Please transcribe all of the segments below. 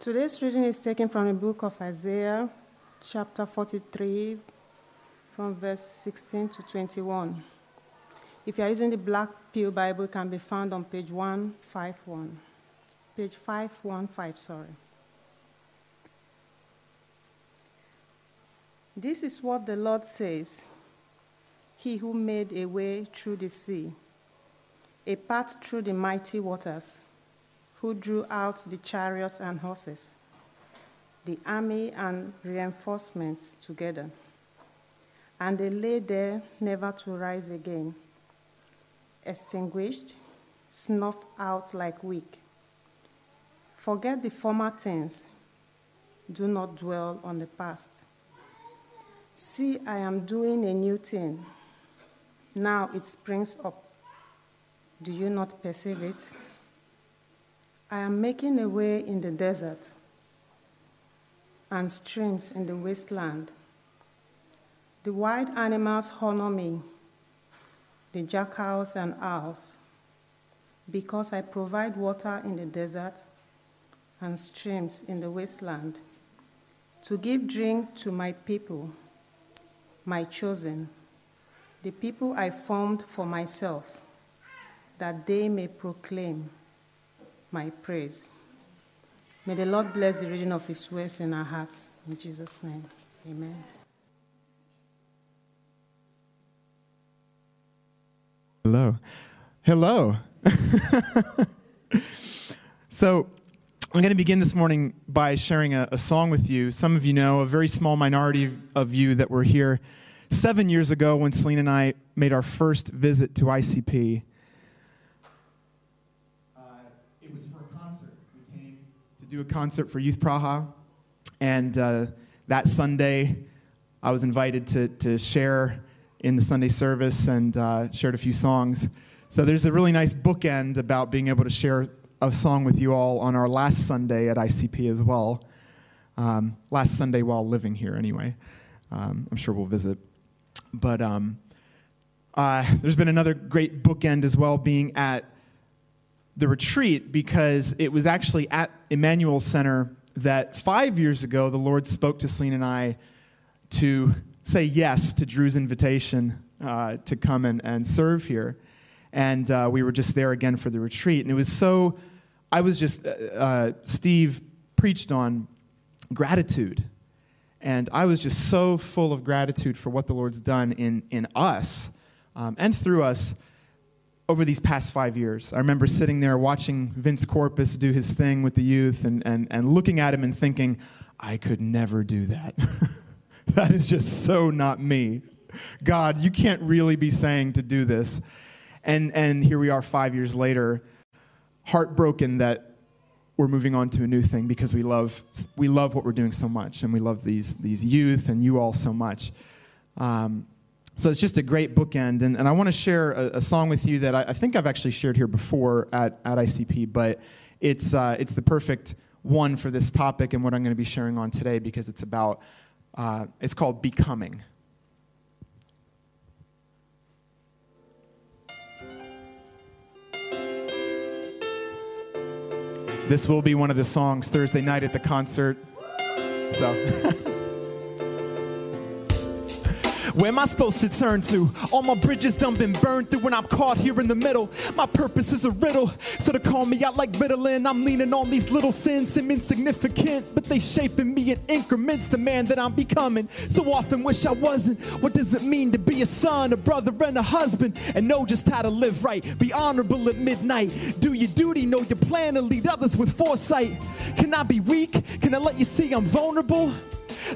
Today's reading is taken from the book of Isaiah, chapter 43, from verse 16 to 21. If you are using the Black Pew Bible, it can be found on page 151. Page 515, sorry. This is what the Lord says He who made a way through the sea, a path through the mighty waters who drew out the chariots and horses, the army and reinforcements together. And they lay there never to rise again, extinguished, snuffed out like wick. Forget the former things, do not dwell on the past. See, I am doing a new thing. Now it springs up. Do you not perceive it? I am making a way in the desert and streams in the wasteland. The wild animals honor me, the jackals and owls, because I provide water in the desert and streams in the wasteland to give drink to my people, my chosen, the people I formed for myself, that they may proclaim my praise. May the Lord bless the reading of His words in our hearts. In Jesus' name, amen. Hello. Hello. so, I'm going to begin this morning by sharing a, a, song with you. Some of you know, a very small minority of you that were here seven years ago when Celine and I made our first visit to ICP. Do a concert for Youth Praha. And uh, that Sunday, I was invited to, to share in the Sunday service and uh, shared a few songs. So there's a really nice bookend about being able to share a song with you all on our last Sunday at ICP as well. Um, last Sunday while living here, anyway. Um, I'm sure we'll visit. But um, uh, there's been another great bookend as well, being at the retreat because it was actually at Emmanuel Center that five years ago the Lord spoke to Celine and I to say yes to Drew's invitation uh, to come and, and serve here. And uh, we were just there again for the retreat. And it was so, I was just, uh, uh Steve preached on gratitude. And I was just so full of gratitude for what the Lord's done in, in us um, and through us over these past five years. I remember sitting there watching Vince Corpus do his thing with the youth and, and, and looking at him and thinking, I could never do that. that is just so not me. God, you can't really be saying to do this. And, and here we are five years later, heartbroken that we're moving on to a new thing because we love, we love what we're doing so much and we love these, these youth and you all so much. Um, so it's just a great bookend. And, and I want to share a, a, song with you that I, I, think I've actually shared here before at, at ICP, but it's, uh, it's the perfect one for this topic and what I'm going to be sharing on today because it's about, uh, it's called Becoming. This will be one of the songs Thursday night at the concert. So. Where am I supposed to turn to? All my bridges done been burned through when I'm caught here in the middle. My purpose is a riddle. So to call me out like Ritalin, I'm leaning on these little sins, seem insignificant, but they shaping me in increments, the man that I'm becoming. So often wish I wasn't. What does it mean to be a son, a brother, and a husband? And know just how to live right. Be honorable at midnight. Do your duty, know your plan, and lead others with foresight. Can I be weak? Can I let you see I'm vulnerable?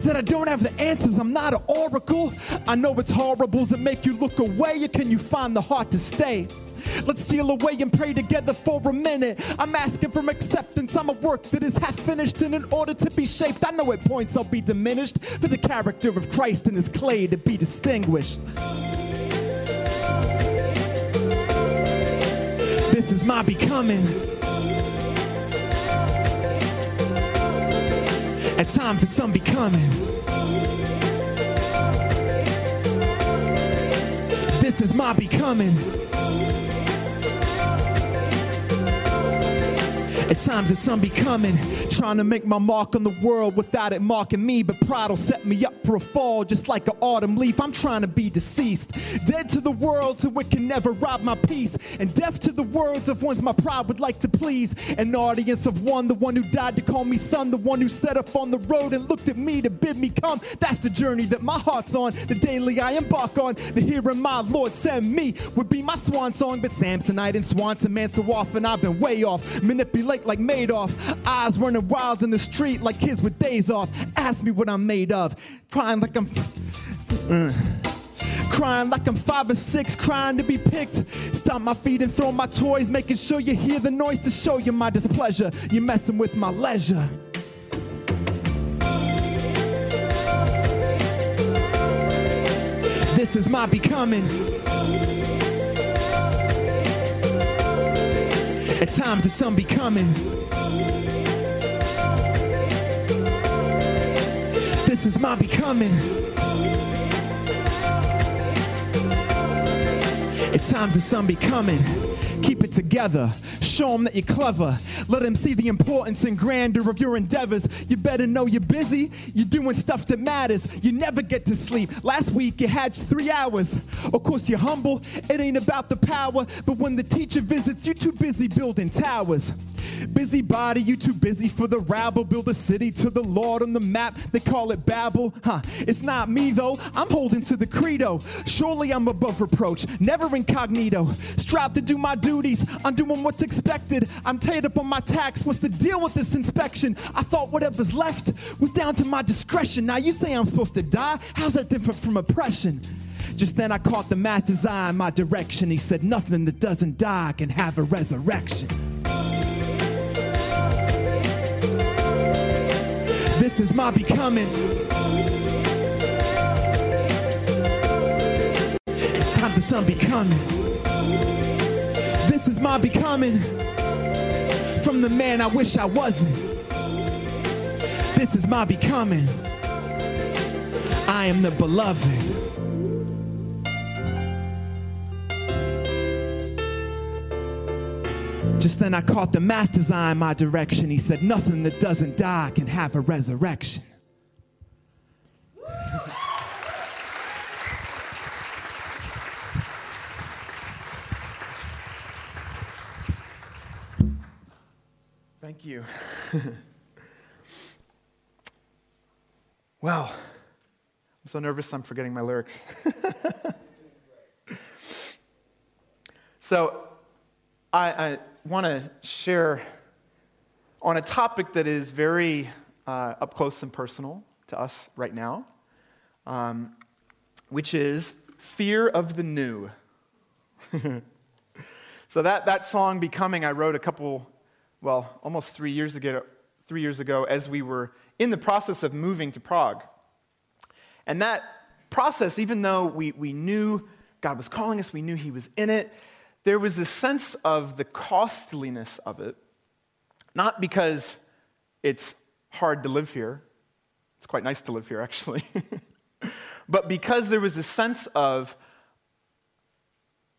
That I don't have the answers. I'm not an oracle. I know it's horribles that make you look away, can you find the heart to stay? Let's steal away and pray together for a minute. I'm asking for acceptance. I'm a work that is half finished, and in order to be shaped, I know at points I'll be diminished for the character of Christ in His clay to be distinguished. This is my becoming. At times it's unbecoming. This is my becoming. At times it's unbecoming, trying to make my mark on the world without it marking me. But pride will set me up for a fall, just like an autumn leaf. I'm trying to be deceased, dead to the world, so it can never rob my peace, and deaf to the words of ones my pride would like to please. An audience of one, the one who died to call me son, the one who set off on the road and looked at me to bid me come. That's the journey that my heart's on, the daily I embark on. The hearing my Lord send me would be my swan song, but Samsonite and Swanson man so often I've been way off. Manipulate like Madoff, eyes running wild in the street like kids with days off. Ask me what I'm made of, crying like I'm. Uh. Crying like I'm five or six, crying to be picked. Stomp my feet and throw my toys, making sure you hear the noise to show you my displeasure. You're messing with my leisure. This is my becoming. At times it's unbecoming. This is my becoming. At times it's unbecoming. Keep it together. Show them that you're clever. Let them see the importance and grandeur of your endeavors. You better know you're busy. You're doing stuff that matters. You never get to sleep. Last week you had three hours. Of course, you're humble. It ain't about the power. But when the teacher visits, you're too busy building towers. Busybody, you too busy for the rabble. Build a city to the Lord on the map. They call it Babel. Huh, it's not me though. I'm holding to the credo. Surely I'm above reproach, never incognito. Strive to do my duties. I'm doing what's expected. I'm tied up on my tax. What's the deal with this inspection? I thought whatever's left was down to my discretion. Now you say I'm supposed to die? How's that different from oppression? Just then I caught the master's eye in my direction. He said, Nothing that doesn't die can have a resurrection. This is my becoming. Times it's unbecoming. My becoming. From the man I wish I wasn't. This is my becoming. I am the beloved. Just then I caught the master's eye in my direction. He said, Nothing that doesn't die can have a resurrection. Thank you. well, I'm so nervous I'm forgetting my lyrics. so, I, I want to share on a topic that is very uh, up close and personal to us right now, um, which is fear of the new. so that, that song, Becoming, I wrote a couple well, almost three years ago, three years ago as we were in the process of moving to Prague. And that process, even though we, we knew God was calling us, we knew He was in it, there was this sense of the costliness of it. Not because it's hard to live here, it's quite nice to live here, actually, but because there was this sense of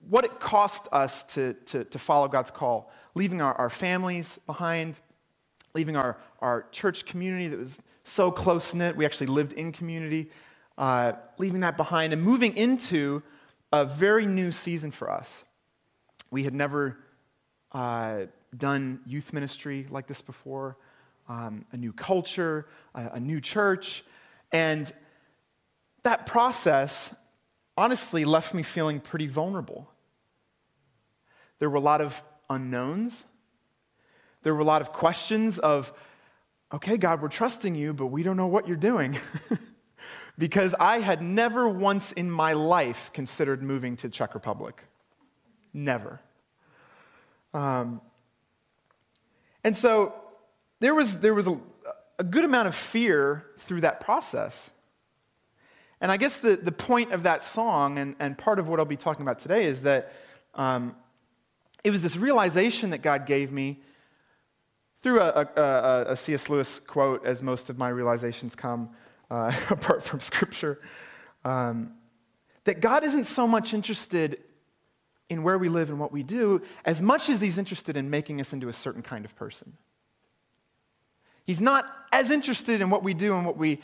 what it cost us to, to, to follow God's call leaving our, our families behind, leaving our, our church community that was so close knit. We actually lived in community, uh, leaving that behind and moving into a very new season for us. We had never uh, done youth ministry like this before, um, a new culture, a, a new church. And that process honestly left me feeling pretty vulnerable. There were a lot of unknowns. There were a lot of questions of, okay, God, we're trusting you, but we don't know what you're doing. because I had never once in my life considered moving to Czech Republic. Never. Um, and so there was, there was a, a good amount of fear through that process. And I guess the, the point of that song, and, and part of what I'll be talking about today, is that um, it was this realization that God gave me through a, a, a C.S. Lewis quote, as most of my realizations come uh, apart from Scripture, um, that God isn't so much interested in where we live and what we do as much as he's interested in making us into a certain kind of person. He's not as interested in what we do and what we,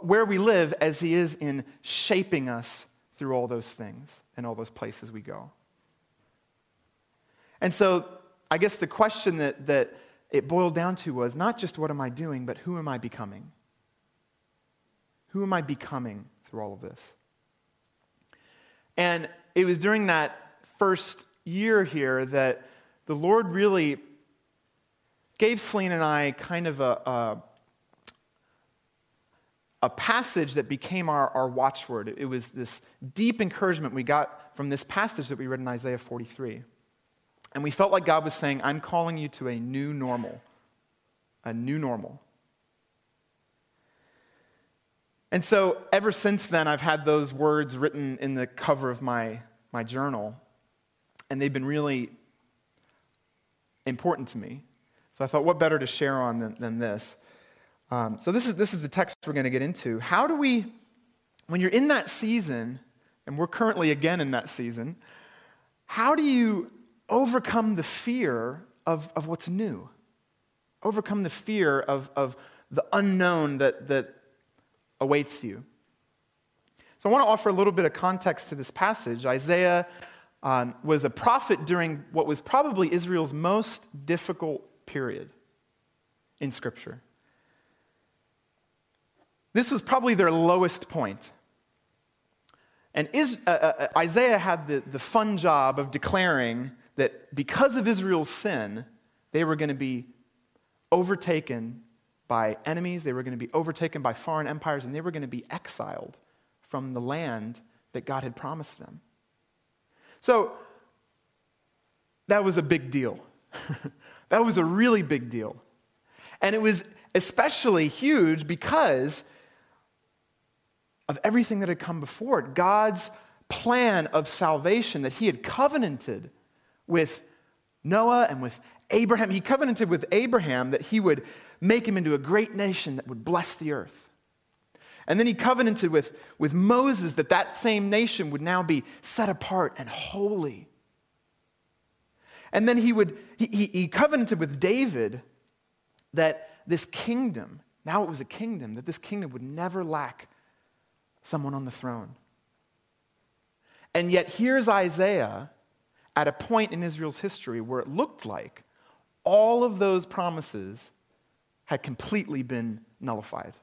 where we live as he is in shaping us through all those things and all those places we go. And so I guess the question that, that it boiled down to was not just what am I doing, but who am I becoming? Who am I becoming through all of this? And it was during that first year here that the Lord really gave Celine and I kind of a, a, a passage that became our, our watchword. It was this deep encouragement we got from this passage that we read in Isaiah 43. And we felt like God was saying, I'm calling you to a new normal. A new normal. And so, ever since then, I've had those words written in the cover of my, my journal, and they've been really important to me. So, I thought, what better to share on than, than this? Um, so, this is, this is the text we're going to get into. How do we, when you're in that season, and we're currently again in that season, how do you overcome the fear of, of what's new, overcome the fear of, of the unknown that, that awaits you. So, I want to offer a little bit of context to this passage. Isaiah um, was a prophet during what was probably Israel's most difficult period in Scripture. This was probably their lowest point. And is, uh, uh, Isaiah had the, the fun job of declaring that because of Israel's sin, they were going to be overtaken by enemies, they were going to be overtaken by foreign empires, and they were going to be exiled from the land that God had promised them. So, that was a big deal. that was a really big deal. And it was especially huge because of everything that had come before it. God's plan of salvation that He had covenanted with Noah and with Abraham. He covenanted with Abraham that he would make him into a great nation that would bless the earth. And then he covenanted with, with Moses that that same nation would now be set apart and holy. And then he, would, he, he, he covenanted with David that this kingdom, now it was a kingdom, that this kingdom would never lack someone on the throne. And yet here's Isaiah at a point in Israel's history where it looked like all of those promises had completely been nullified.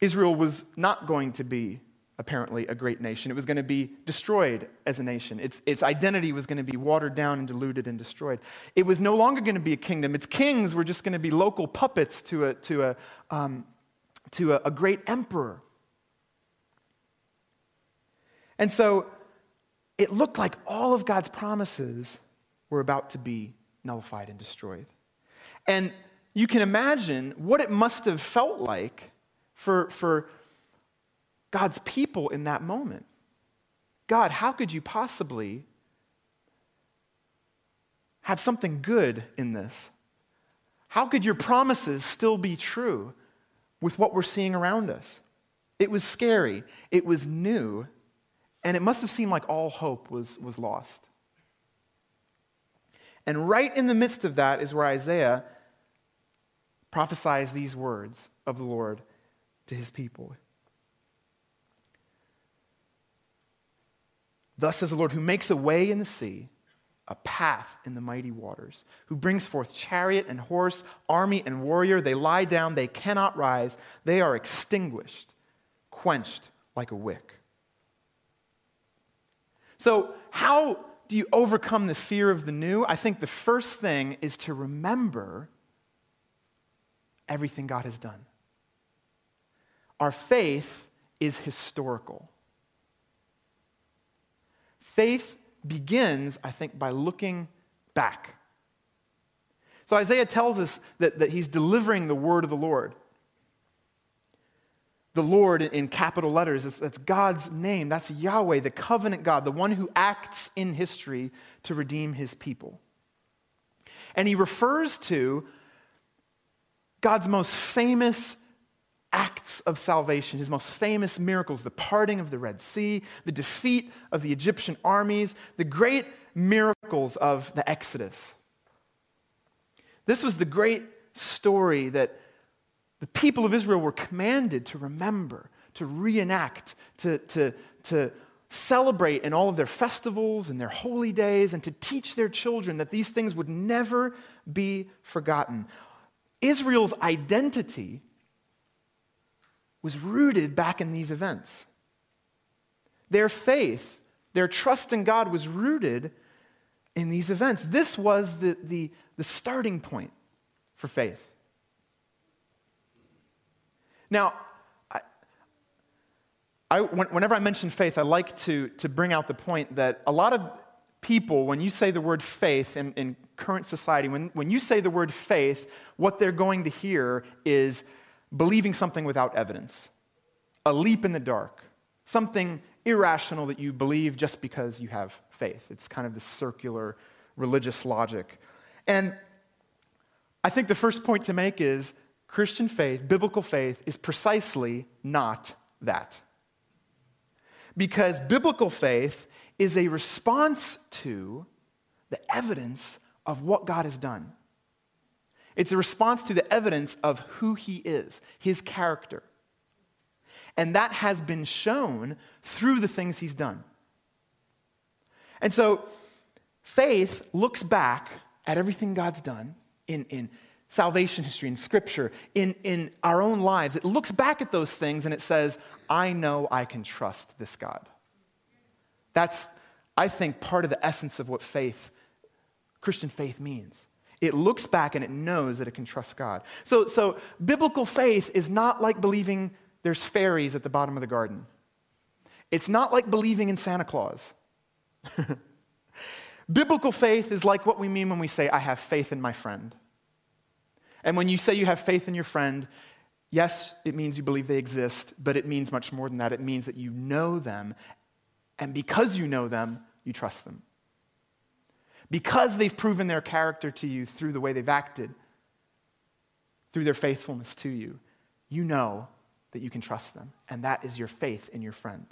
Israel was not going to be, apparently, a great nation. It was going to be destroyed as a nation. Its, its identity was going to be watered down and diluted and destroyed. It was no longer going to be a kingdom. Its kings were just going to be local puppets to a, to a, um, to a, a great emperor and so it looked like all of God's promises were about to be nullified and destroyed. And you can imagine what it must have felt like for, for God's people in that moment. God, how could you possibly have something good in this? How could your promises still be true with what we're seeing around us? It was scary, it was new, and it must have seemed like all hope was, was lost. And right in the midst of that is where Isaiah prophesies these words of the Lord to his people. Thus says the Lord, who makes a way in the sea, a path in the mighty waters, who brings forth chariot and horse, army and warrior. They lie down, they cannot rise, they are extinguished, quenched like a wick. So, how do you overcome the fear of the new? I think the first thing is to remember everything God has done. Our faith is historical. Faith begins, I think, by looking back. So Isaiah tells us that, that he's delivering the word of the Lord the Lord in capital letters. That's God's name. That's Yahweh, the covenant God, the one who acts in history to redeem his people. And he refers to God's most famous acts of salvation, his most famous miracles, the parting of the Red Sea, the defeat of the Egyptian armies, the great miracles of the Exodus. This was the great story that the people of Israel were commanded to remember, to reenact, to, to, to celebrate in all of their festivals and their holy days, and to teach their children that these things would never be forgotten. Israel's identity was rooted back in these events. Their faith, their trust in God was rooted in these events. This was the, the, the starting point for faith. Now, I, I, whenever I mention faith, I like to, to bring out the point that a lot of people, when you say the word faith in, in current society, when, when you say the word faith, what they're going to hear is believing something without evidence, a leap in the dark, something irrational that you believe just because you have faith. It's kind of the circular religious logic. And I think the first point to make is Christian faith, biblical faith, is precisely not that. Because biblical faith is a response to the evidence of what God has done. It's a response to the evidence of who he is, his character. And that has been shown through the things he's done. And so faith looks back at everything God's done in, in salvation history, in scripture, in, in our own lives. It looks back at those things and it says, I know I can trust this God. That's, I think, part of the essence of what faith, Christian faith means. It looks back and it knows that it can trust God. So, so biblical faith is not like believing there's fairies at the bottom of the garden. It's not like believing in Santa Claus. biblical faith is like what we mean when we say, I have faith in my friend. And when you say you have faith in your friend, yes, it means you believe they exist, but it means much more than that. It means that you know them, and because you know them, you trust them because they've proven their character to you through the way they've acted, through their faithfulness to you, you know that you can trust them. And that is your faith in your friend.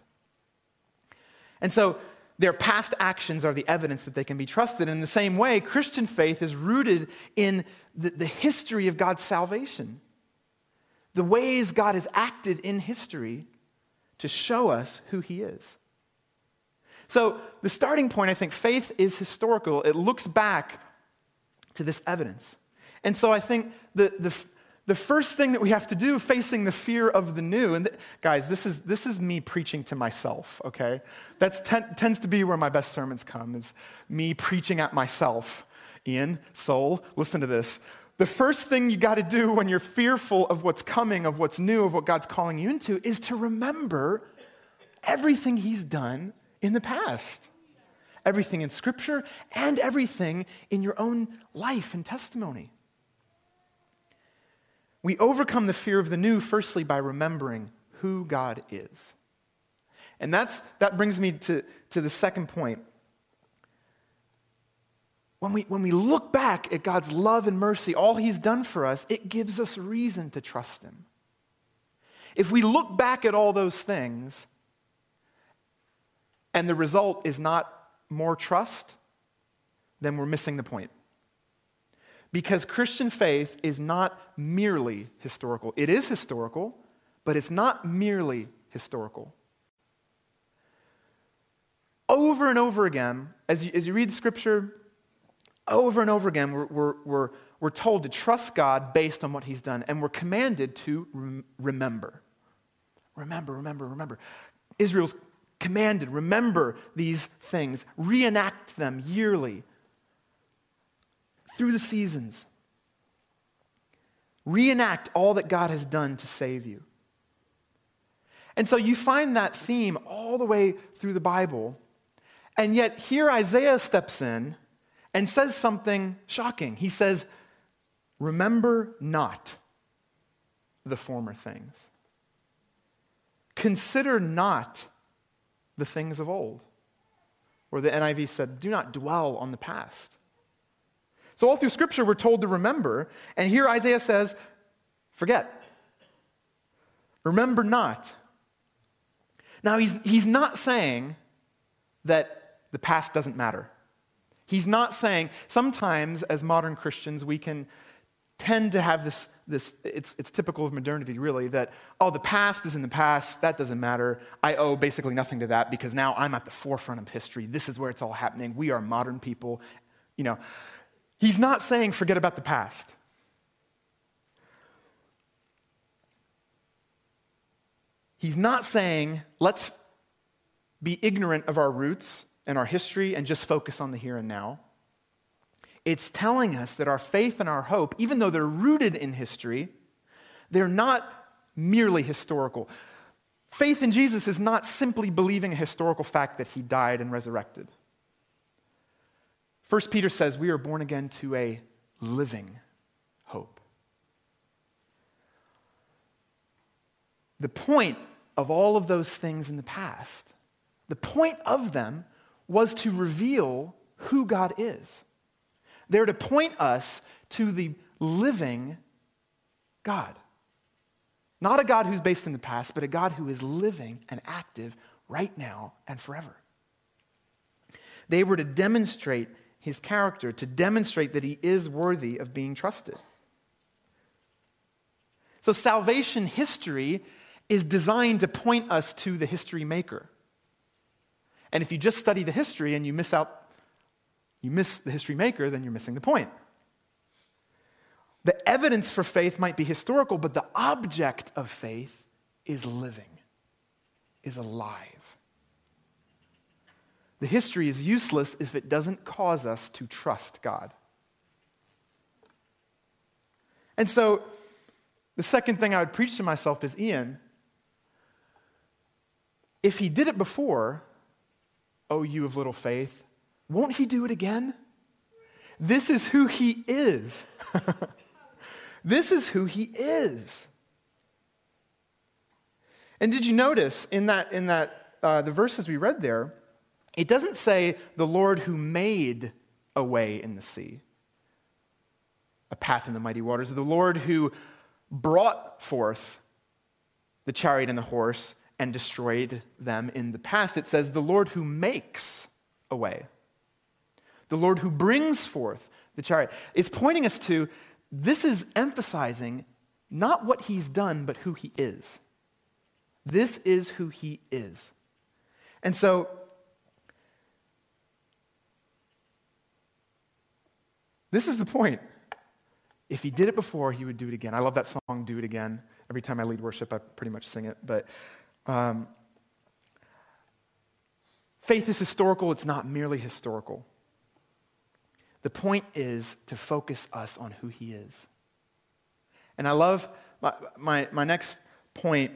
And so, their past actions are the evidence that they can be trusted. In the same way, Christian faith is rooted in the, the history of God's salvation, the ways God has acted in history to show us who He is. So, the starting point, I think, faith is historical. It looks back to this evidence. And so, I think the, the, the first thing that we have to do, facing the fear of the new, and guys, this is, this is me preaching to myself, okay? That tends to be where my best sermons come, is me preaching at myself. in soul, listen to this. The first thing you got to do when you're fearful of what's coming, of what's new, of what God's calling you into, is to remember everything He's done in the past. Everything in Scripture and everything in your own life and testimony. We overcome the fear of the new, firstly, by remembering who God is. And that's, that brings me to, to the second point. When we, when we look back at God's love and mercy, all He's done for us, it gives us reason to trust Him. If we look back at all those things, and the result is not more trust, then we're missing the point. Because Christian faith is not merely historical. It is historical, but it's not merely historical. Over and over again, as you, as you read scripture, over and over again, we're, we're, we're, told to trust God based on what He's done, and we're commanded to rem- remember. Remember, remember, remember. Israel's commanded, remember these things, reenact them yearly through the seasons. Reenact all that God has done to save you. And so you find that theme all the way through the Bible. And yet, here Isaiah steps in and says something shocking. He says, Remember not the former things. Consider not the things of old. Or the NIV said, do not dwell on the past. So, all through Scripture, we're told to remember. And here Isaiah says, forget. Remember not. Now, he's, he's not saying that the past doesn't matter. He's not saying, sometimes as modern Christians, we can tend to have this, this it's, it's typical of modernity really, that, oh, the past is in the past, that doesn't matter. I owe basically nothing to that because now I'm at the forefront of history. This is where it's all happening. We are modern people. You know, he's not saying forget about the past. He's not saying let's be ignorant of our roots and our history and just focus on the here and now. It's telling us that our faith and our hope, even though they're rooted in history, they're not merely historical. Faith in Jesus is not simply believing a historical fact that he died and resurrected. First Peter says we are born again to a living hope. The point of all of those things in the past, the point of them was to reveal who God is. They're to point us to the living God. Not a God who's based in the past, but a God who is living and active right now and forever. They were to demonstrate his character, to demonstrate that he is worthy of being trusted. So, salvation history is designed to point us to the history maker. And if you just study the history and you miss out, you miss the history maker, then you're missing the point. The evidence for faith might be historical, but the object of faith is living, is alive. The history is useless if it doesn't cause us to trust God. And so, the second thing I would preach to myself is Ian, if he did it before, oh, you of little faith, won't he do it again? This is who he is. this is who he is. And did you notice in that, in that uh, the verses we read there, it doesn't say the Lord who made a way in the sea, a path in the mighty waters, the Lord who brought forth the chariot and the horse and destroyed them in the past. It says, the Lord who makes a way, the Lord who brings forth the chariot. It's pointing us to this is emphasizing not what he's done, but who he is. This is who he is. And so, this is the point. If he did it before, he would do it again. I love that song, Do It Again. Every time I lead worship, I pretty much sing it. But um, faith is historical, it's not merely historical. The point is to focus us on who he is. And I love my, my, my next point,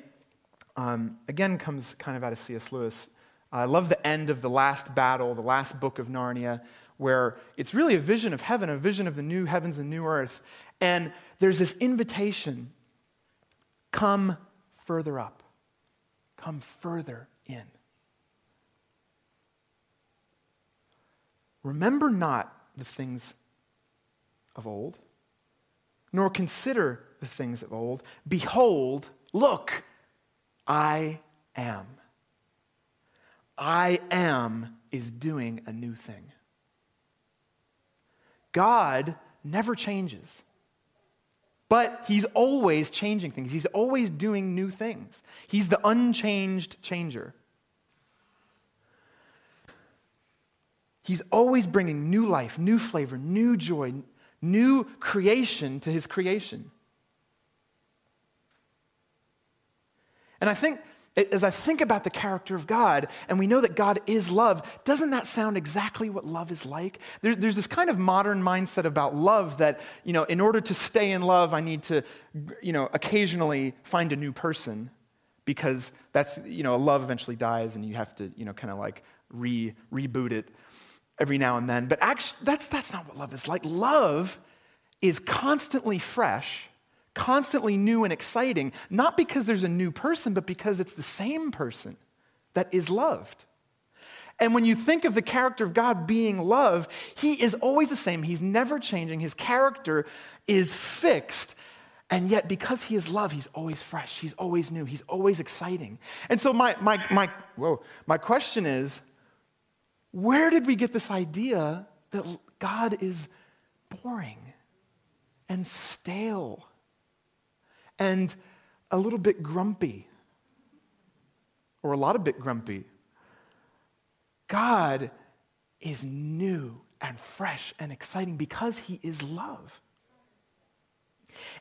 um, again, comes kind of out of C.S. Lewis. I love the end of the last battle, the last book of Narnia, where it's really a vision of heaven, a vision of the new heavens and new earth. And there's this invitation come further up come further in. Remember not the things of old, nor consider the things of old. Behold, look, I am. I am is doing a new thing. God never changes. But he's always changing things. He's always doing new things. He's the unchanged changer. He's always bringing new life, new flavor, new joy, new creation to his creation. And I think as I think about the character of God, and we know that God is love, doesn't that sound exactly what love is like? There, there's this kind of modern mindset about love that, you know, in order to stay in love, I need to, you know, occasionally find a new person because that's, you know, love eventually dies and you have to, you know, kind of like re, reboot it every now and then. But actually, that's, that's not what love is like. Love is constantly fresh constantly new and exciting, not because there's a new person, but because it's the same person that is loved. And when you think of the character of God being love, he is always the same. He's never changing. His character is fixed. And yet, because he is love, he's always fresh, he's always new, he's always exciting. And so, my, my, my, whoa, my question is where did we get this idea that God is boring and stale and a little bit grumpy? Or a lot of bit grumpy. God is new and fresh and exciting because he is love.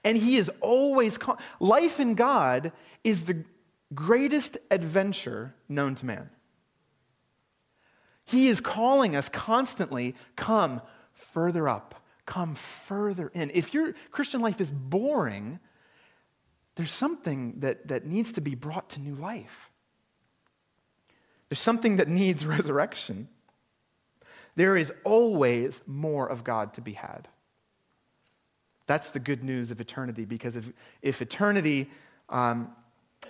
And he is always, life in God is the greatest adventure known to man. He is calling us constantly come further up, come further in. If your Christian life is boring, there's something that, that needs to be brought to new life. There's something that needs resurrection. There is always more of God to be had. That's the good news of eternity, because if, if eternity um,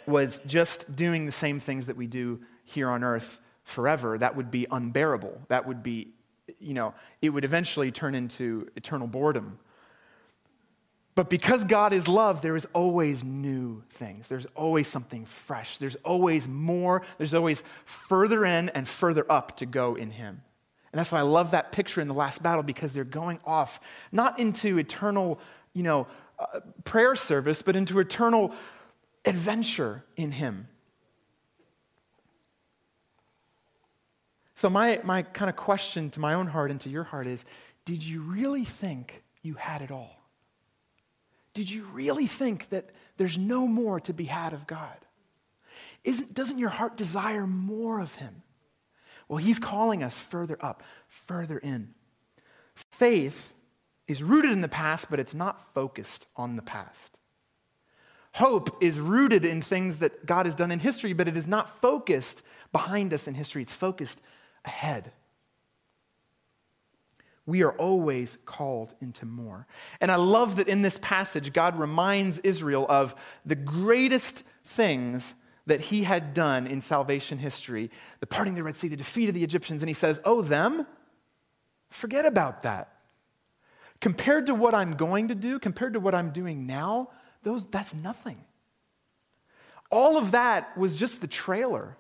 was just doing the same things that we do here on earth forever, that would be unbearable. That would be, you know, it would eventually turn into eternal boredom. But because God is love, there is always new things. There's always something fresh. There's always more. There's always further in and further up to go in Him. And that's why I love that picture in the last battle because they're going off not into eternal, you know, uh, prayer service, but into eternal adventure in Him. So, my, my kind of question to my own heart and to your heart is Did you really think you had it all? Did you really think that there's no more to be had of God? Isn't, doesn't your heart desire more of Him? Well, He's calling us further up, further in. Faith is rooted in the past, but it's not focused on the past. Hope is rooted in things that God has done in history, but it is not focused behind us in history. It's focused ahead. We are always called into more. And I love that in this passage, God reminds Israel of the greatest things that he had done in salvation history the parting of the Red Sea, the defeat of the Egyptians. And he says, Oh, them? Forget about that. Compared to what I'm going to do, compared to what I'm doing now, those, that's nothing. All of that was just the trailer.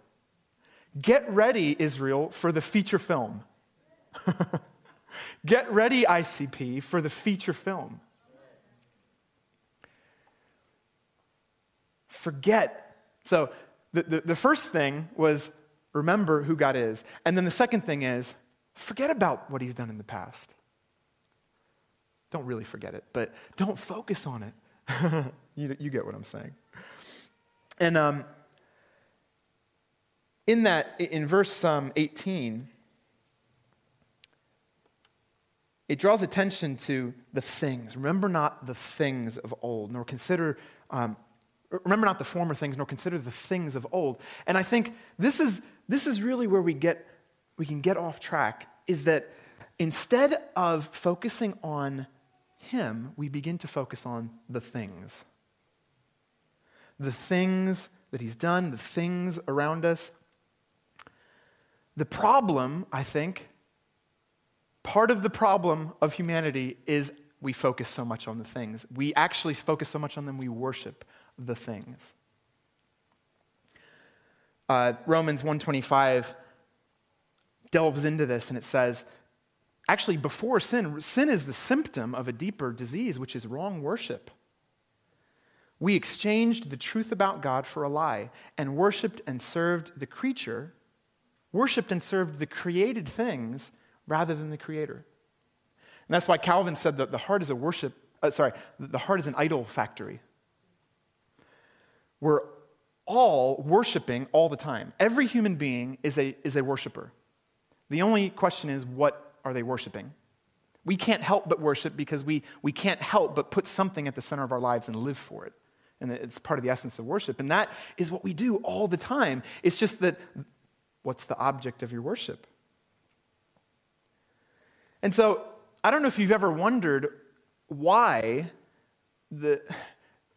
Get ready, Israel, for the feature film. Get ready, ICP, for the feature film. Forget. So, the, the, the, first thing was remember who God is. And then the second thing is forget about what he's done in the past. Don't really forget it, but don't focus on it. you, you get what I'm saying. And um, in that, in verse um, 18, it draws attention to the things. Remember not the things of old, nor consider, um, remember not the former things, nor consider the things of old. And I think this is, this is really where we, get, we can get off track, is that instead of focusing on Him, we begin to focus on the things. The things that He's done, the things around us. The problem, I think, Part of the problem of humanity is we focus so much on the things. We actually focus so much on them, we worship the things. Uh, Romans 125 delves into this and it says, actually, before sin, sin is the symptom of a deeper disease, which is wrong worship. We exchanged the truth about God for a lie and worshiped and served the creature, worshiped and served the created things rather than the creator. And that's why Calvin said that the heart is a worship, uh, sorry, the heart is an idol factory. We're all worshiping all the time. Every human being is a, is a worshiper. The only question is, what are they worshiping? We can't help but worship because we, we can't help but put something at the center of our lives and live for it. And it's part of the essence of worship. And that is what we do all the time. It's just that what's the object of your worship? And so I don't know if you've ever wondered why the.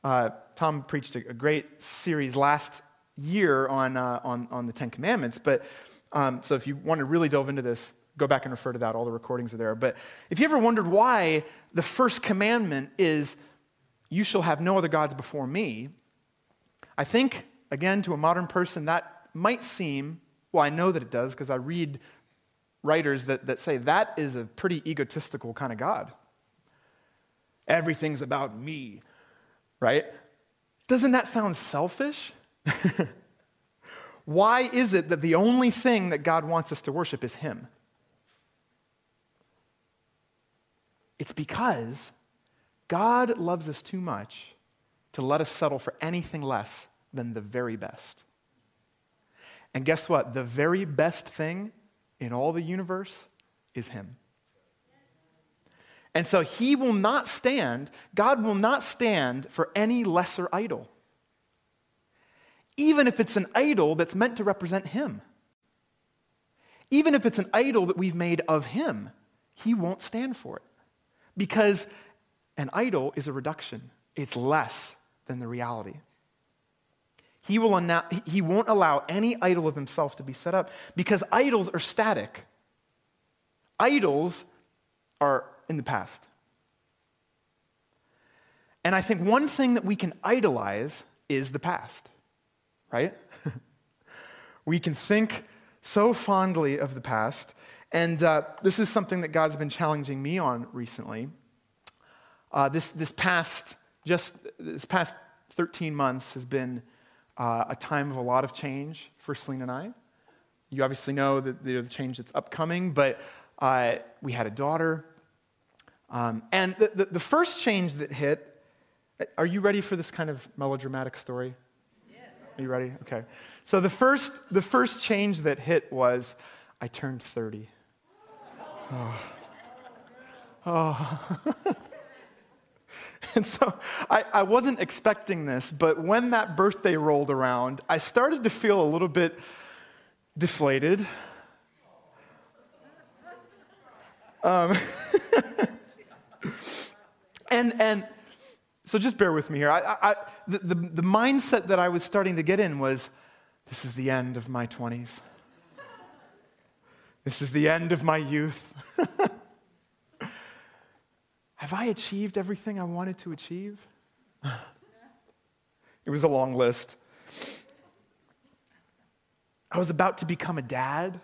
Uh, Tom preached a, great series last year on, uh, on, on the Ten Commandments, but um, so if you want to really delve into this, go back and refer to that. All the recordings are there. But if you ever wondered why the first commandment is You shall have no other gods before me. I think, again, to a modern person, that might seem, well, I know that it does because I read writers that, that say that is a pretty egotistical kind of God. Everything's about me, right? Doesn't that sound selfish? Why is it that the only thing that God wants us to worship is Him? It's because God loves us too much to let us settle for anything less than the very best. And guess what? The very best thing in all the universe is Him. And so He will not stand, God will not stand for any lesser idol, even if it's an idol that's meant to represent Him. Even if it's an idol that we've made of Him, He won't stand for it. Because an idol is a reduction, it's less than the reality. He, will anna- he won't allow any idol of himself to be set up because idols are static. Idols are in the past. And I think one thing that we can idolize is the past, right? we can think so fondly of the past. And uh, this is something that God's been challenging me on recently. Uh, this, this past, just this past 13 months has been uh, a time of a lot of change for Celine and I. You obviously know the, the change that's upcoming, but uh, we had a daughter. Um, and the, the, the, first change that hit, are you ready for this kind of melodramatic story? Yes. Are you ready? Okay. So the first, the first change that hit was I turned 30. Oh. Oh. And so I, I, wasn't expecting this, but when that birthday rolled around, I started to feel a little bit deflated. Um, and, and so just bear with me here. I, I, the, the, the mindset that I was starting to get in was this is the end of my 20s, this is the end of my youth. Have I achieved everything I wanted to achieve? it was a long list. I was about to become a dad,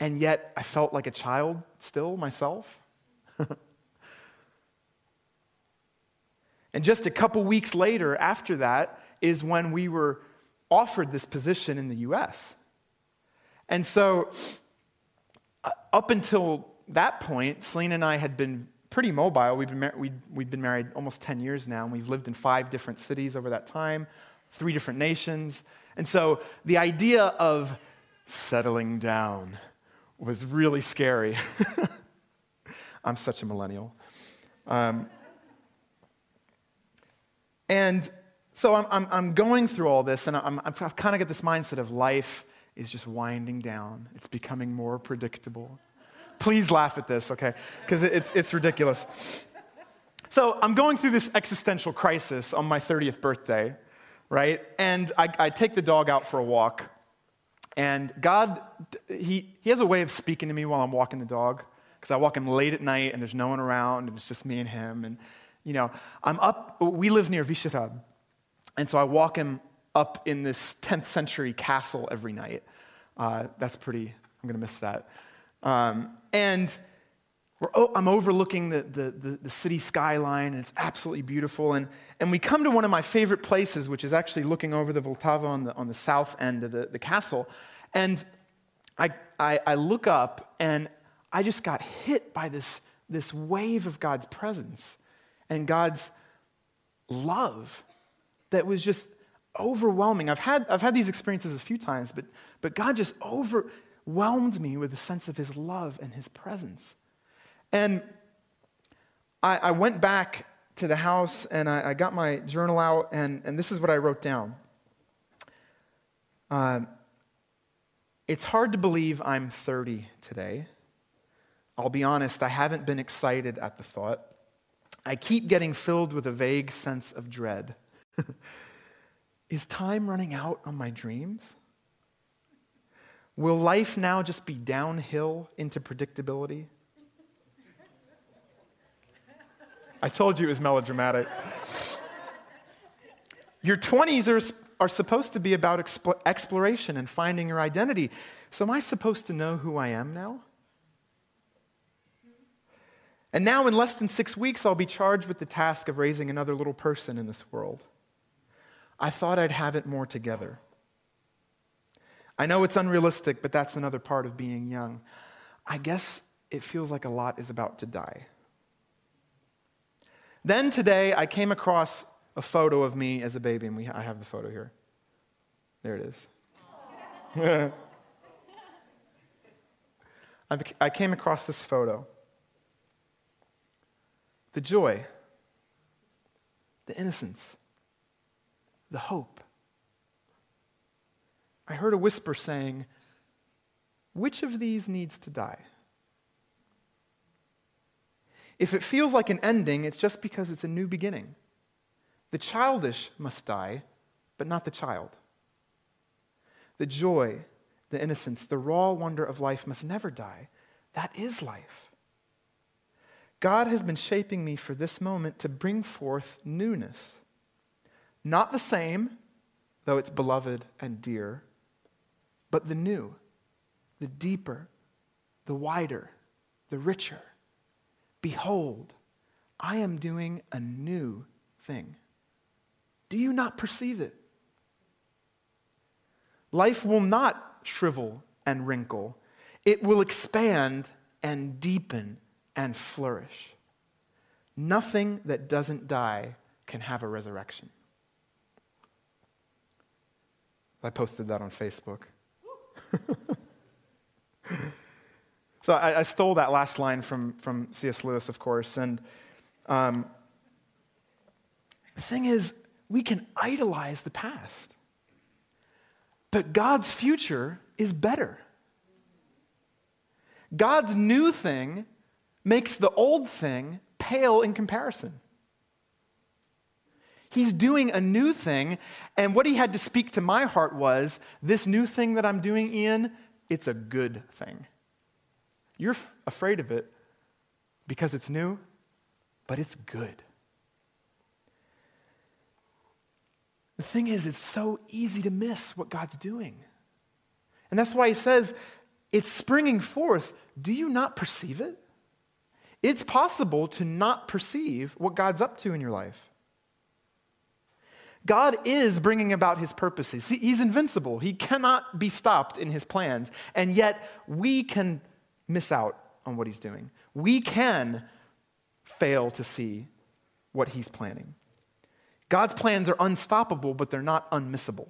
and yet I felt like a child still myself. and just a couple weeks later, after that, is when we were offered this position in the US. And so, uh, up until that point, Celine and I had been pretty mobile. We've been, mar- we we've been married almost 10 years now, and we've lived in five different cities over that time, three different nations. And so the idea of settling down was really scary. I'm such a millennial. Um, and so I'm, I'm, I'm, going through all this, and I'm, I've kind of got this mindset of life is just winding down. It's becoming more predictable. Please laugh at this, okay? Because it's, it's ridiculous. So I'm going through this existential crisis on my 30th birthday, right? And I, I take the dog out for a walk. And God, he, he has a way of speaking to me while I'm walking the dog. Because I walk him late at night and there's no one around and it's just me and him. And, you know, I'm up, we live near Vyšehrad. And so I walk him up in this 10th century castle every night. Uh, that's pretty, I'm going to miss that. Um, and oh, I'm overlooking the, the, the, the, city skyline, and it's absolutely beautiful. And, and we come to one of my favorite places, which is actually looking over the Vltava on the, on the south end of the, the castle. And I, I, I look up, and I just got hit by this, this wave of God's presence and God's love that was just overwhelming. I've had, I've had these experiences a few times, but, but God just over, whelmed me with a sense of his love and his presence. And I, I went back to the house and I, I, got my journal out, and, and this is what I wrote down. Uh, it's hard to believe I'm 30 today. I'll be honest, I haven't been excited at the thought. I keep getting filled with a vague sense of dread. Is time running out on my dreams? Will life now just be downhill into predictability? I told you it was melodramatic. Your 20s are, are supposed to be about exp- exploration and finding your identity. So, am I supposed to know who I am now? And now, in less than six weeks, I'll be charged with the task of raising another little person in this world. I thought I'd have it more together. I know it's unrealistic, but that's another part of being young. I guess it feels like a lot is about to die. Then today, I came across a photo of me as a baby, and we, I have the photo here. There it is. I came across this photo. The joy, the innocence, the hope. I heard a whisper saying, Which of these needs to die? If it feels like an ending, it's just because it's a new beginning. The childish must die, but not the child. The joy, the innocence, the raw wonder of life must never die. That is life. God has been shaping me for this moment to bring forth newness. Not the same, though it's beloved and dear, but the new, the deeper, the wider, the richer. Behold, I am doing a new thing. Do you not perceive it? Life will not shrivel and wrinkle, it will expand and deepen and flourish. Nothing that doesn't die can have a resurrection. I posted that on Facebook. so I, I, stole that last line from, from C.S. Lewis, of course. And um, the thing is, we can idolize the past, but God's future is better. God's new thing makes the old thing pale in comparison. He's doing a new thing, and what he had to speak to my heart was this new thing that I'm doing, Ian, it's a good thing. You're f- afraid of it because it's new, but it's good. The thing is, it's so easy to miss what God's doing. And that's why he says, it's springing forth. Do you not perceive it? It's possible to not perceive what God's up to in your life. God is bringing about his purposes. He's invincible. He cannot be stopped in his plans. And yet, we can miss out on what he's doing. We can fail to see what he's planning. God's plans are unstoppable, but they're not unmissable.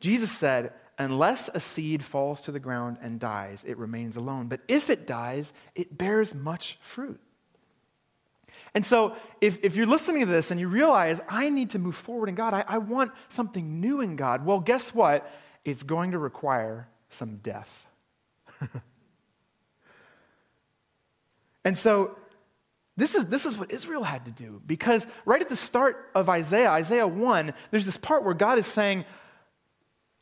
Jesus said, Unless a seed falls to the ground and dies, it remains alone. But if it dies, it bears much fruit. And so, if, if you're listening to this and you realize, I need to move forward in God, I, I want something new in God, well, guess what? It's going to require some death. and so, this is, this is what Israel had to do because right at the start of Isaiah, Isaiah 1, there's this part where God is saying,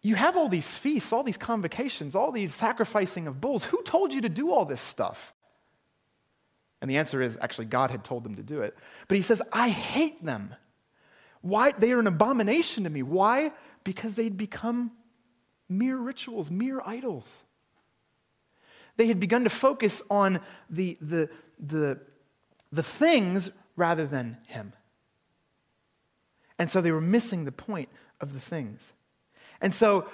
You have all these feasts, all these convocations, all these sacrificing of bulls. Who told you to do all this stuff? And the answer is actually, God had told them to do it. But he says, I hate them. Why? They are an abomination to me. Why? Because they'd become mere rituals, mere idols. They had begun to focus on the, the, the the things rather than him. And so they were missing the point of the things. And so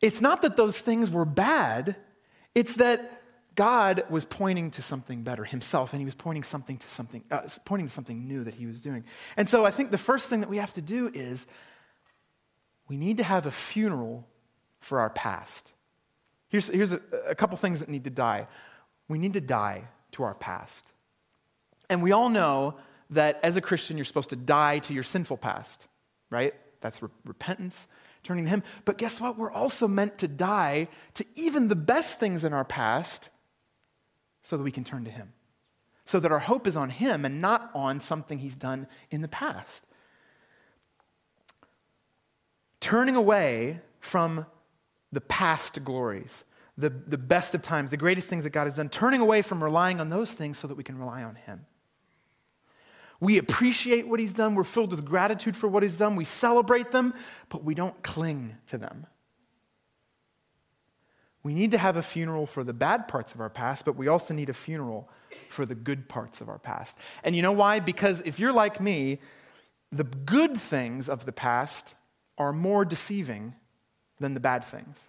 it's not that those things were bad, it's that God was pointing to something better himself, and he was pointing something to something, uh, pointing to something new that he was doing. And so I think the first thing that we have to do is we need to have a funeral for our past. Here's, here's a, a couple things that need to die. We need to die to our past. And we all know that as a Christian, you're supposed to die to your sinful past, right? That's re- repentance, turning to Him. But guess what? We're also meant to die to even the best things in our past so that we can turn to Him. So that our hope is on Him and not on something He's done in the past. Turning away from the past glories, the, the best of times, the greatest things that God has done, turning away from relying on those things so that we can rely on Him. We appreciate what He's done. We're filled with gratitude for what He's done. We celebrate them, but we don't cling to them. We need to have a funeral for the bad parts of our past, but we also need a funeral for the good parts of our past. And you know why? Because if you're like me, the good things of the past are more deceiving than the bad things.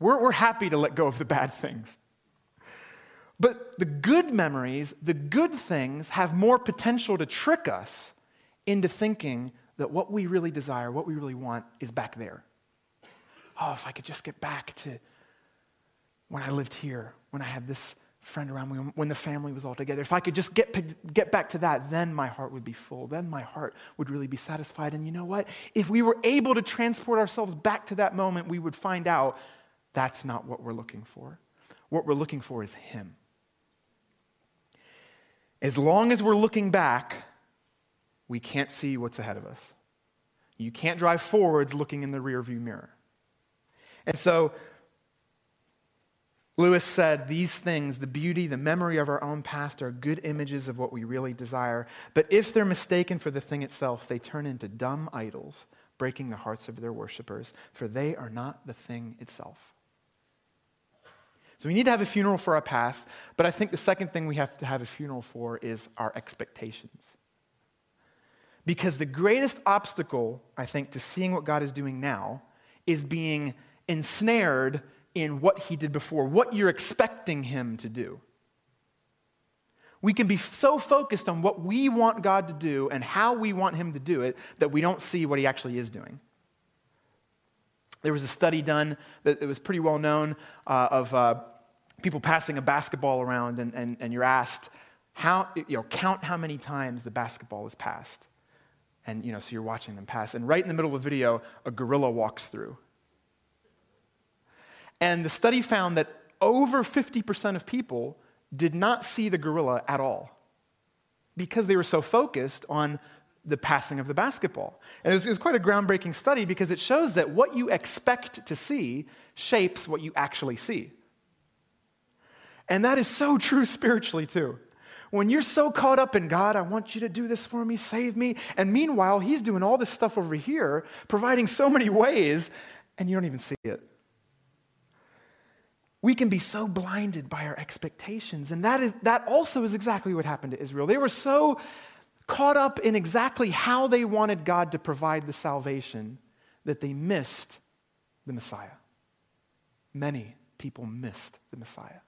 We're, we're happy to let go of the bad things. But the good memories, the good things, have more potential to trick us into thinking that what we really desire, what we really want, is back there. Oh, if I could just get back to when I lived here, when I had this friend around me, when the family was all together. If I could just get, get back to that, then my heart would be full. Then my heart would really be satisfied. And you know what? If we were able to transport ourselves back to that moment, we would find out that's not what we're looking for. What we're looking for is Him. As long as we're looking back, we can't see what's ahead of us. You can't drive forwards looking in the rearview mirror. And so Lewis said, These things, the beauty, the memory of our own past, are good images of what we really desire. But if they're mistaken for the thing itself, they turn into dumb idols, breaking the hearts of their worshippers, for they are not the thing itself. So we need to have a funeral for our past, but I think the second thing we have to have a funeral for is our expectations. Because the greatest obstacle, I think, to seeing what God is doing now is being ensnared in what he did before, what you're expecting him to do. We can be so focused on what we want God to do and how we want him to do it that we don't see what he actually is doing. There was a study done that was pretty well known uh, of uh, people passing a basketball around, and, and, and you're asked, how, you know, count how many times the basketball is passed. And, you know, so you're watching them pass. And right in the middle of the video, a gorilla walks through. And the study found that over 50% of people did not see the gorilla at all because they were so focused on the passing of the basketball. And it was, it was, quite a groundbreaking study because it shows that what you expect to see shapes what you actually see. And that is so true spiritually, too. When you're so caught up in God, I want you to do this for me, save me. And meanwhile, He's doing all this stuff over here, providing so many ways, and you don't even see it. We can be so blinded by our expectations. And that, is, that also is exactly what happened to Israel. They were so caught up in exactly how they wanted God to provide the salvation that they missed the Messiah. Many people missed the Messiah.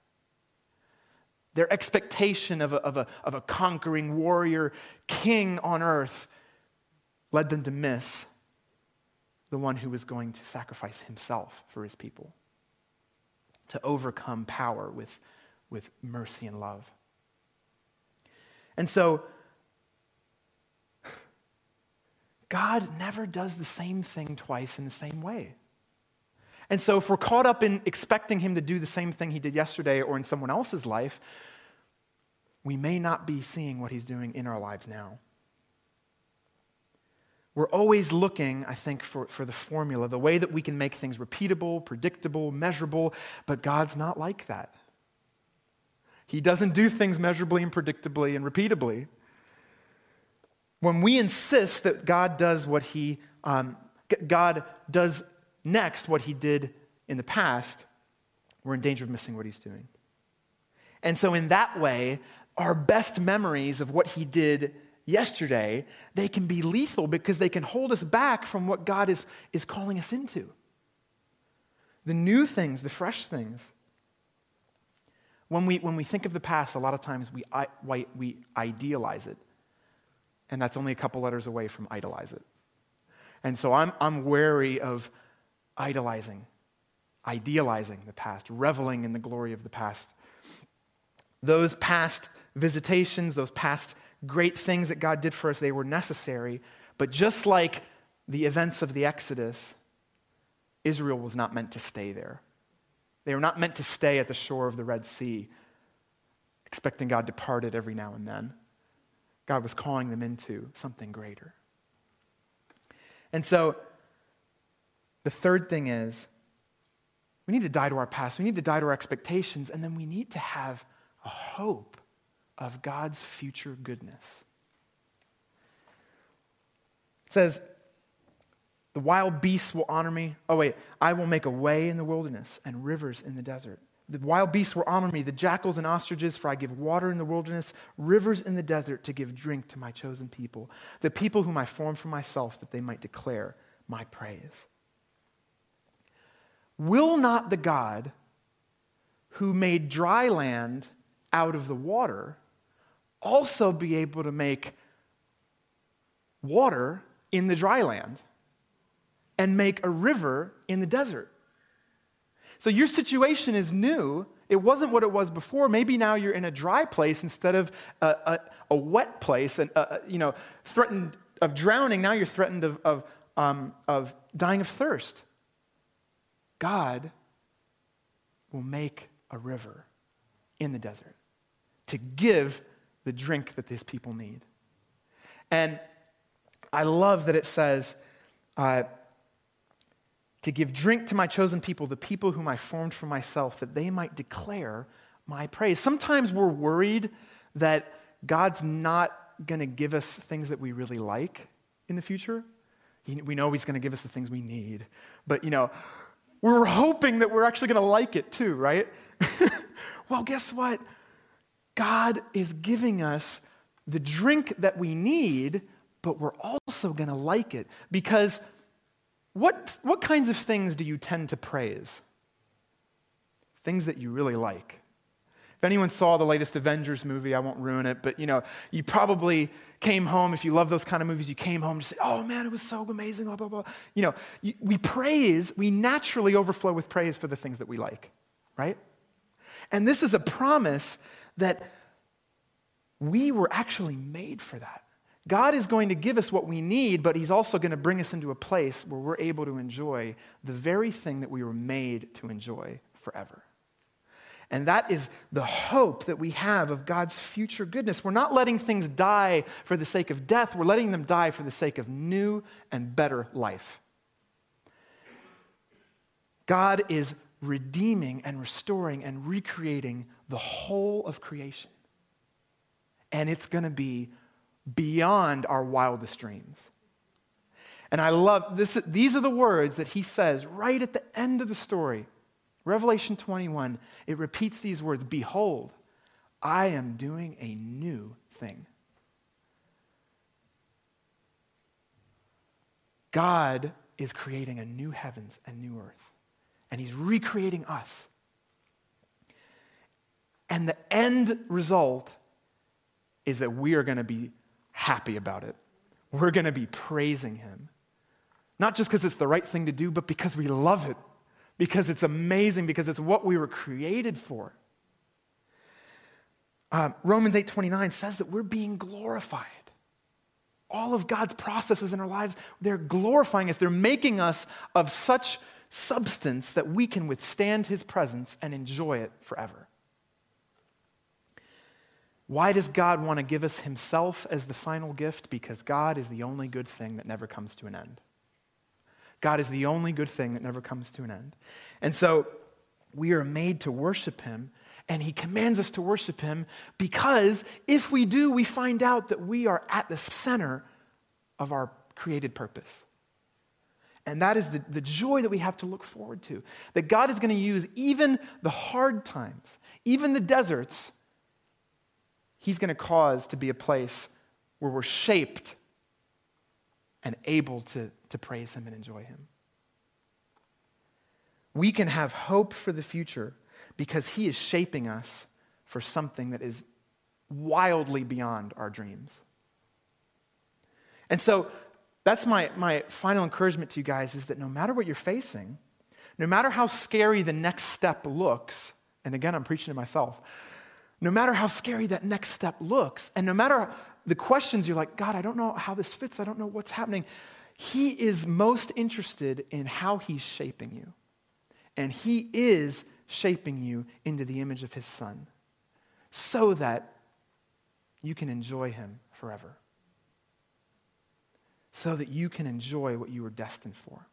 Their expectation of a, of a, of a conquering warrior king on earth led them to miss the one who was going to sacrifice himself for his people to overcome power with, with mercy and love. And so, God never does the same thing twice in the same way. And so, if we're caught up in expecting Him to do the same thing He did yesterday or in someone else's life, we may not be seeing what He's doing in our lives now. We're always looking, I think, for, for the formula, the way that we can make things repeatable, predictable, measurable, but God's not like that. He doesn't do things measurably and predictably and repeatably. When we insist that God does what He, um, God does next what He did in the past, we're in danger of missing what He's doing. And so, in that way, our best memories of what He did yesterday, they can be lethal because they can hold us back from what God is, is calling us into. The new things, the fresh things. When we, when we think of the past, a lot of times we, we, idealize it. And that's only a couple letters away from idolize it. And so I'm, I'm wary of idolizing, idealizing the past, reveling in the glory of the past. Those past visitations, those past great things that God did for us, they were necessary. But just like the events of the Exodus, Israel was not meant to stay there. They were not meant to stay at the shore of the Red Sea, expecting God to part it every now and then. God was calling them into something greater. And so, the third thing is We need to die to our past. We need to die to our expectations. And then we need to have a hope of God's future goodness. It says, The wild beasts will honor me. Oh, wait, I will make a way in the wilderness and rivers in the desert. The wild beasts will honor me, the jackals and ostriches, for I give water in the wilderness, rivers in the desert to give drink to my chosen people, the people whom I formed for myself, that they might declare my praise. Will not the God who made dry land out of the water also be able to make water in the dry land and make a river in the desert? So your situation is new. It wasn't what it was before. Maybe now you're in a dry place instead of a, a, a wet place, and uh, you know, threatened of drowning. Now you're threatened of, of, um, of dying of thirst. God will make a river in the desert to give the drink that these people need. And I love that it says, uh, to give drink to my chosen people, the people whom I formed for myself, that they might declare my praise. Sometimes we're worried that God's not going to give us things that we really like in the future. We know He's going to give us the things we need. But, you know, we're hoping that we're actually going to like it too, right? well, guess what? God is giving us the drink that we need, but we're also going to like it because what, what kinds of things do you tend to praise? Things that you really like. If anyone saw the latest Avengers movie, I won't ruin it, but you know, you probably came home, if you love those kind of movies, you came home to say, oh man, it was so amazing, blah, blah, blah. You know, we praise, we naturally overflow with praise for the things that we like, right? And this is a promise that we were actually made for that. God is going to give us what we need, but He's also going to bring us into a place where we're able to enjoy the very thing that we were made to enjoy forever. And that is the hope that we have of God's future goodness. We're not letting things die for the sake of death, we're letting them die for the sake of new and better life. God is redeeming and restoring and recreating the whole of creation. And it's going to be beyond our wildest dreams. And I love this. These are the words that he says right at the end of the story. Revelation 21, it repeats these words Behold, I am doing a new thing. God is creating a new heavens and new earth, and he's recreating us. And the end result is that we are going to be happy about it. We're going to be praising Him. Not just because it's the right thing to do, but because we love it, because it's amazing, because it's what we were created for. Um, Romans 8:29 says that we're being glorified. All of God's processes in our lives, they're glorifying us. They're making us of such substance that we can withstand His presence and enjoy it forever. Why does God want to give us Himself as the final gift? Because God is the only good thing that never comes to an end. God is the only good thing that never comes to an end. And so we are made to worship Him, and He commands us to worship Him because if we do, we find out that we are at the center of our created purpose. And that is the, the joy that we have to look forward to. That God is going to use even the hard times, even the deserts, He's going to cause to be a place where we're shaped and able to, to praise Him and enjoy Him. We can have hope for the future because He is shaping us for something that is wildly beyond our dreams. And so that's my, my final encouragement to you guys is that no matter what you're facing, no matter how scary the next step looks, and again, I'm preaching to myself, no matter how scary that next step looks, and no matter the questions you're like, God, I don't know how this fits, I don't know what's happening, He is most interested in how He's shaping you. And He is shaping you into the image of His Son so that you can enjoy Him forever. So that you can enjoy what you were destined for.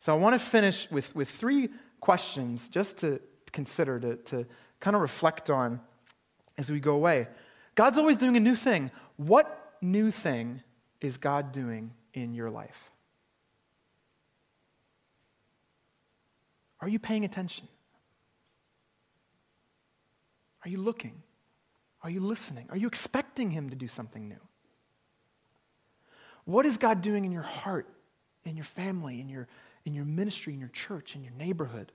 So I want to finish with, with three questions just to consider, to, to kind of reflect on as we go away. God's always doing a new thing. What new thing is God doing in your life? Are you paying attention? Are you looking? Are you listening? Are you expecting Him to do something new? What is God doing in your heart, in your family, in your, in your ministry, in your church, in your neighborhood?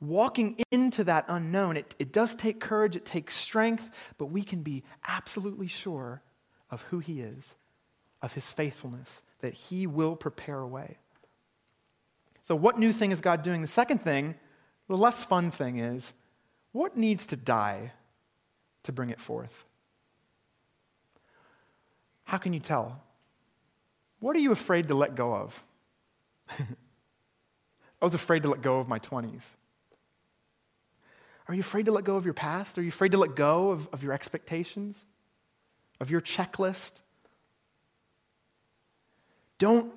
Walking into that unknown, it, it does take courage, it takes strength, but we can be absolutely sure of who He is, of His faithfulness, that He will prepare a way. So, what new thing is God doing? The second thing, the less fun thing, is what needs to die to bring it forth? How can you tell? What are you afraid to let go of? I was afraid to let go of my 20s. Are you afraid to let go of your past? Are you afraid to let go of, of your expectations, of your checklist? Don't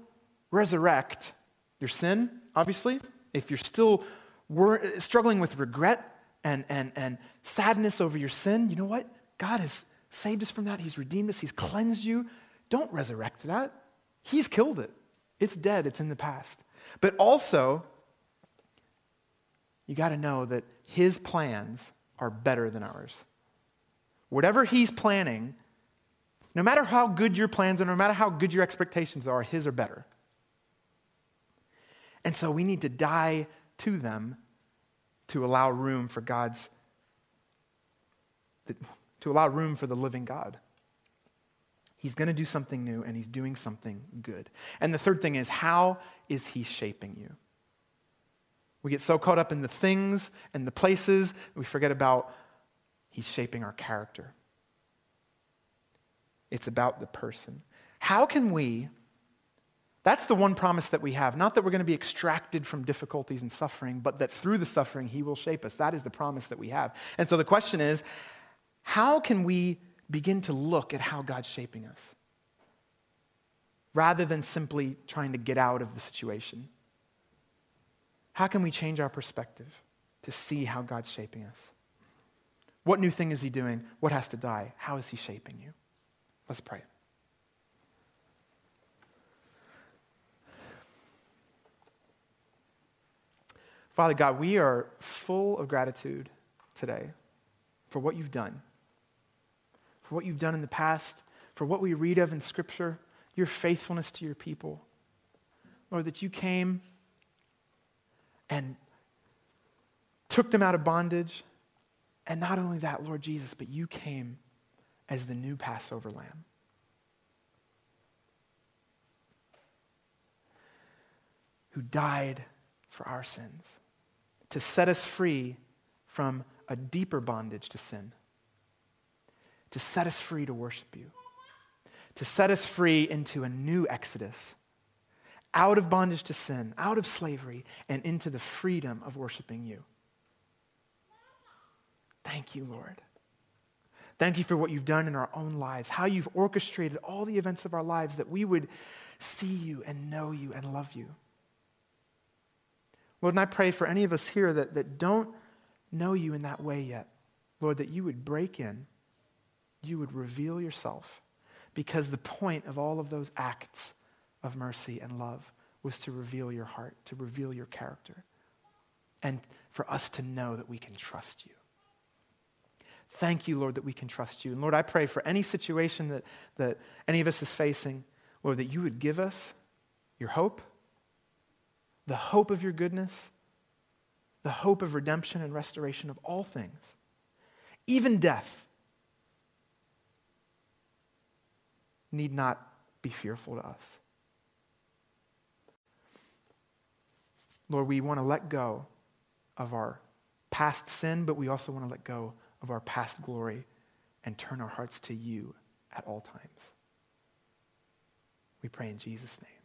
resurrect your sin, obviously. If you're still struggling with regret and, and, and sadness over your sin, you know what? God has saved us from that. He's redeemed us. He's cleansed you. Don't resurrect that. He's killed it. It's dead. It's in the past. But also, you got to know that His plans are better than ours. Whatever He's planning, no matter how good your plans are, no matter how good your expectations are, His are better. And so we need to die to them to allow room for God's to allow room for the living God. He's going to do something new and he's doing something good. And the third thing is, how is he shaping you? We get so caught up in the things and the places, we forget about he's shaping our character. It's about the person. How can we? That's the one promise that we have. Not that we're going to be extracted from difficulties and suffering, but that through the suffering, He will shape us. That is the promise that we have. And so the question is how can we begin to look at how God's shaping us rather than simply trying to get out of the situation? How can we change our perspective to see how God's shaping us? What new thing is He doing? What has to die? How is He shaping you? Let's pray. Father God, we are full of gratitude today for what you've done for what you've done in the past, for what we read of in Scripture, your faithfulness to your people. Lord, that you came and took them out of bondage. And not only that, Lord Jesus, but you came as the new Passover lamb. Who died for our sins to set us free from a deeper bondage to sin to set us free to worship you, to set us free into a new exodus, out of bondage to sin, out of slavery, and into the freedom of worshiping you. Thank you, Lord. Thank you for what you've done in our own lives, how you've orchestrated all the events of our lives that we would see you and know you and love you. Lord, and I pray for any of us here that, that don't know you in that way yet, Lord, that you would break in you would reveal yourself. Because the point of all of those acts of mercy and love was to reveal your heart, to reveal your character, and for us to know that we can trust you. Thank you, Lord, that we can trust you. And Lord, I pray for any situation that, that any of us is facing, Lord, that you would give us your hope, the hope of your goodness, the hope of redemption and restoration of all things, even death need not be fearful to us. Lord, we want to let go of our past sin, but we also want to let go of our past glory and turn our hearts to you at all times. We pray in Jesus' name.